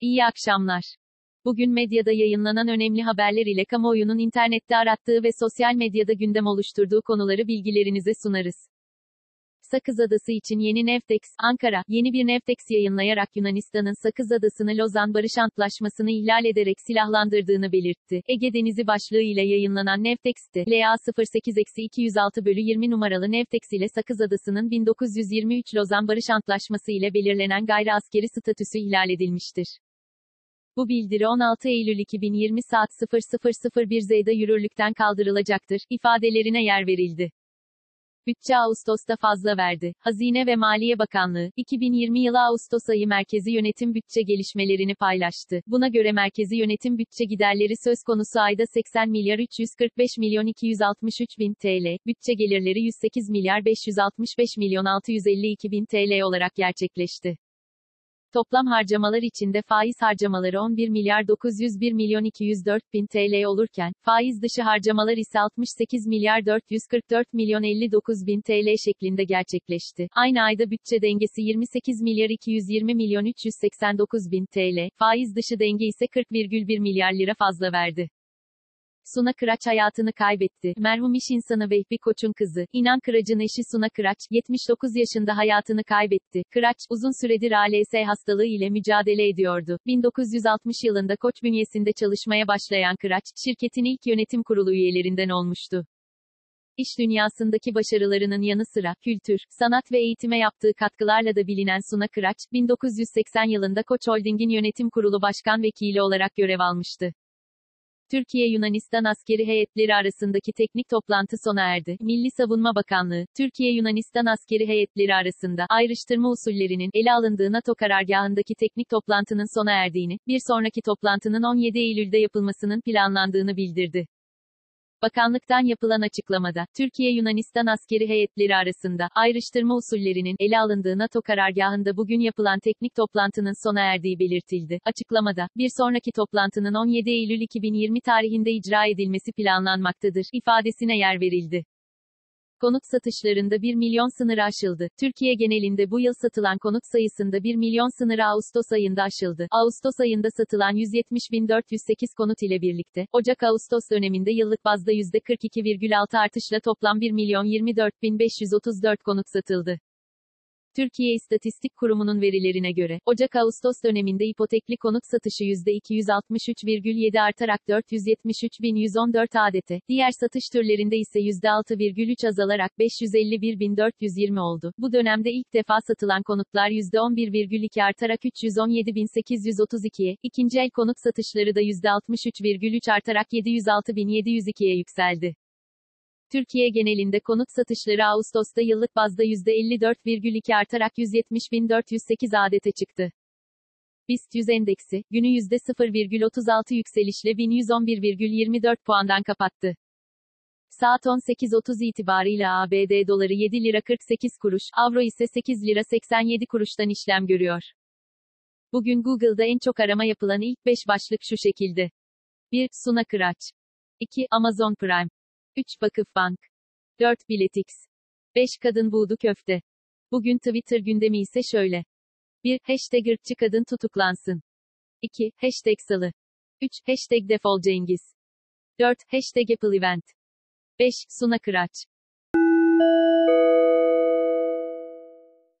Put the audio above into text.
İyi akşamlar. Bugün medyada yayınlanan önemli haberler ile kamuoyunun internette arattığı ve sosyal medyada gündem oluşturduğu konuları bilgilerinize sunarız. Sakız Adası için yeni Neftex, Ankara, yeni bir Neftex yayınlayarak Yunanistan'ın Sakız Adası'nı Lozan Barış Antlaşması'nı ihlal ederek silahlandırdığını belirtti. Ege Denizi başlığı ile yayınlanan Neftex'te, LA 08-206 bölü 20 numaralı Neftex ile Sakız Adası'nın 1923 Lozan Barış Antlaşması ile belirlenen gayri askeri statüsü ihlal edilmiştir. Bu bildiri 16 Eylül 2020 saat 0001'de yürürlükten kaldırılacaktır, ifadelerine yer verildi. Bütçe Ağustos'ta fazla verdi. Hazine ve Maliye Bakanlığı, 2020 yılı Ağustos ayı merkezi yönetim bütçe gelişmelerini paylaştı. Buna göre merkezi yönetim bütçe giderleri söz konusu ayda 80 milyar 345 milyon 263 bin TL, bütçe gelirleri 108 milyar 565 milyon 652 bin TL olarak gerçekleşti. Toplam harcamalar içinde faiz harcamaları 11 milyar 901 milyon 204 bin TL olurken, faiz dışı harcamalar ise 68 milyar 444 milyon 59 bin TL şeklinde gerçekleşti. Aynı ayda bütçe dengesi 28 milyar 220 milyon 389 bin TL, faiz dışı denge ise 40,1 milyar lira fazla verdi. Suna Kıraç hayatını kaybetti. Merhum iş insanı Vehbi Koç'un kızı, İnan Kıraç'ın eşi Suna Kıraç, 79 yaşında hayatını kaybetti. Kıraç, uzun süredir ALS hastalığı ile mücadele ediyordu. 1960 yılında Koç bünyesinde çalışmaya başlayan Kıraç, şirketin ilk yönetim kurulu üyelerinden olmuştu. İş dünyasındaki başarılarının yanı sıra, kültür, sanat ve eğitime yaptığı katkılarla da bilinen Suna Kıraç, 1980 yılında Koç Holding'in yönetim kurulu başkan vekili olarak görev almıştı. Türkiye-Yunanistan askeri heyetleri arasındaki teknik toplantı sona erdi. Milli Savunma Bakanlığı, Türkiye-Yunanistan askeri heyetleri arasında ayrıştırma usullerinin ele alındığı NATO karargahındaki teknik toplantının sona erdiğini, bir sonraki toplantının 17 Eylül'de yapılmasının planlandığını bildirdi. Bakanlıktan yapılan açıklamada, Türkiye-Yunanistan askeri heyetleri arasında, ayrıştırma usullerinin, ele alındığı NATO karargahında bugün yapılan teknik toplantının sona erdiği belirtildi. Açıklamada, bir sonraki toplantının 17 Eylül 2020 tarihinde icra edilmesi planlanmaktadır, ifadesine yer verildi. Konut satışlarında 1 milyon sınırı aşıldı. Türkiye genelinde bu yıl satılan konut sayısında 1 milyon sınırı Ağustos ayında aşıldı. Ağustos ayında satılan 170.408 konut ile birlikte, Ocak-Ağustos döneminde yıllık bazda %42,6 artışla toplam 1 milyon 24.534 konut satıldı. Türkiye İstatistik Kurumu'nun verilerine göre, Ocak-Ağustos döneminde ipotekli konut satışı %263,7 artarak 473.114 adete, diğer satış türlerinde ise %6,3 azalarak 551.420 oldu. Bu dönemde ilk defa satılan konutlar %11,2 artarak 317.832'ye, ikinci el konut satışları da %63,3 artarak 706.702'ye yükseldi. Türkiye genelinde konut satışları Ağustos'ta yıllık bazda %54,2 artarak 170.408 adete çıktı. BIST 100 endeksi, günü %0,36 yükselişle 1111,24 puandan kapattı. Saat 18.30 itibarıyla ABD doları 7 lira 48 kuruş, avro ise 8 lira 87 kuruştan işlem görüyor. Bugün Google'da en çok arama yapılan ilk 5 başlık şu şekilde. 1. Suna Kıraç. 2. Amazon Prime. 3. Vakıfbank. 4. Biletix. 5. Kadın buğdu köfte. Bugün Twitter gündemi ise şöyle. 1. Hashtag ırkçı kadın tutuklansın. 2. Hashtag salı. 3. Hashtag defol Cengiz. 4. Hashtag Apple Event. 5. Suna Kıraç.